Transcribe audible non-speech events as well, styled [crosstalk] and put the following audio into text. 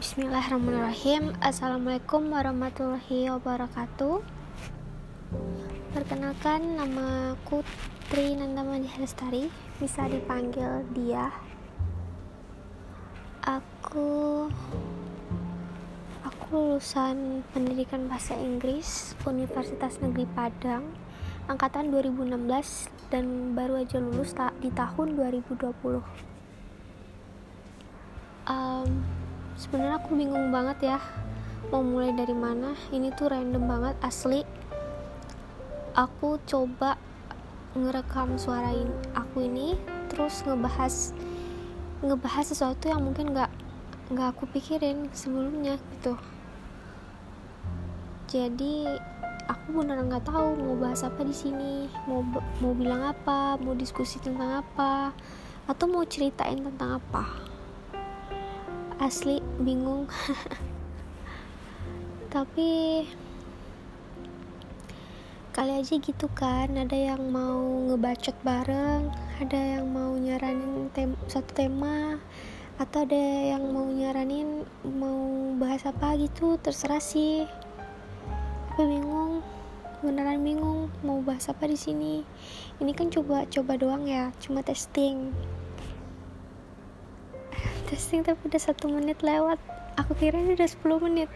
Bismillahirrahmanirrahim. Assalamualaikum warahmatullahi wabarakatuh. Perkenalkan nama aku Tri Nandamani Lestari Bisa dipanggil dia. Aku Aku lulusan pendidikan bahasa Inggris Universitas Negeri Padang Angkatan 2016 Dan baru aja lulus di tahun 2020 um, sebenarnya aku bingung banget ya mau mulai dari mana. Ini tuh random banget asli. Aku coba ngerekam suara ini, aku ini terus ngebahas ngebahas sesuatu yang mungkin nggak nggak aku pikirin sebelumnya gitu. Jadi aku benar nggak tahu mau bahas apa di sini mau mau bilang apa mau diskusi tentang apa atau mau ceritain tentang apa asli bingung. [laughs] Tapi kali aja gitu kan ada yang mau ngebacot bareng ada yang mau nyaranin tem satu tema atau ada yang mau nyaranin mau bahas apa gitu terserah sih. Tapi bingung beneran bingung mau bahas apa di sini. Ini kan coba coba doang ya cuma testing testing tapi udah satu menit lewat. Aku kira ini udah 10 menit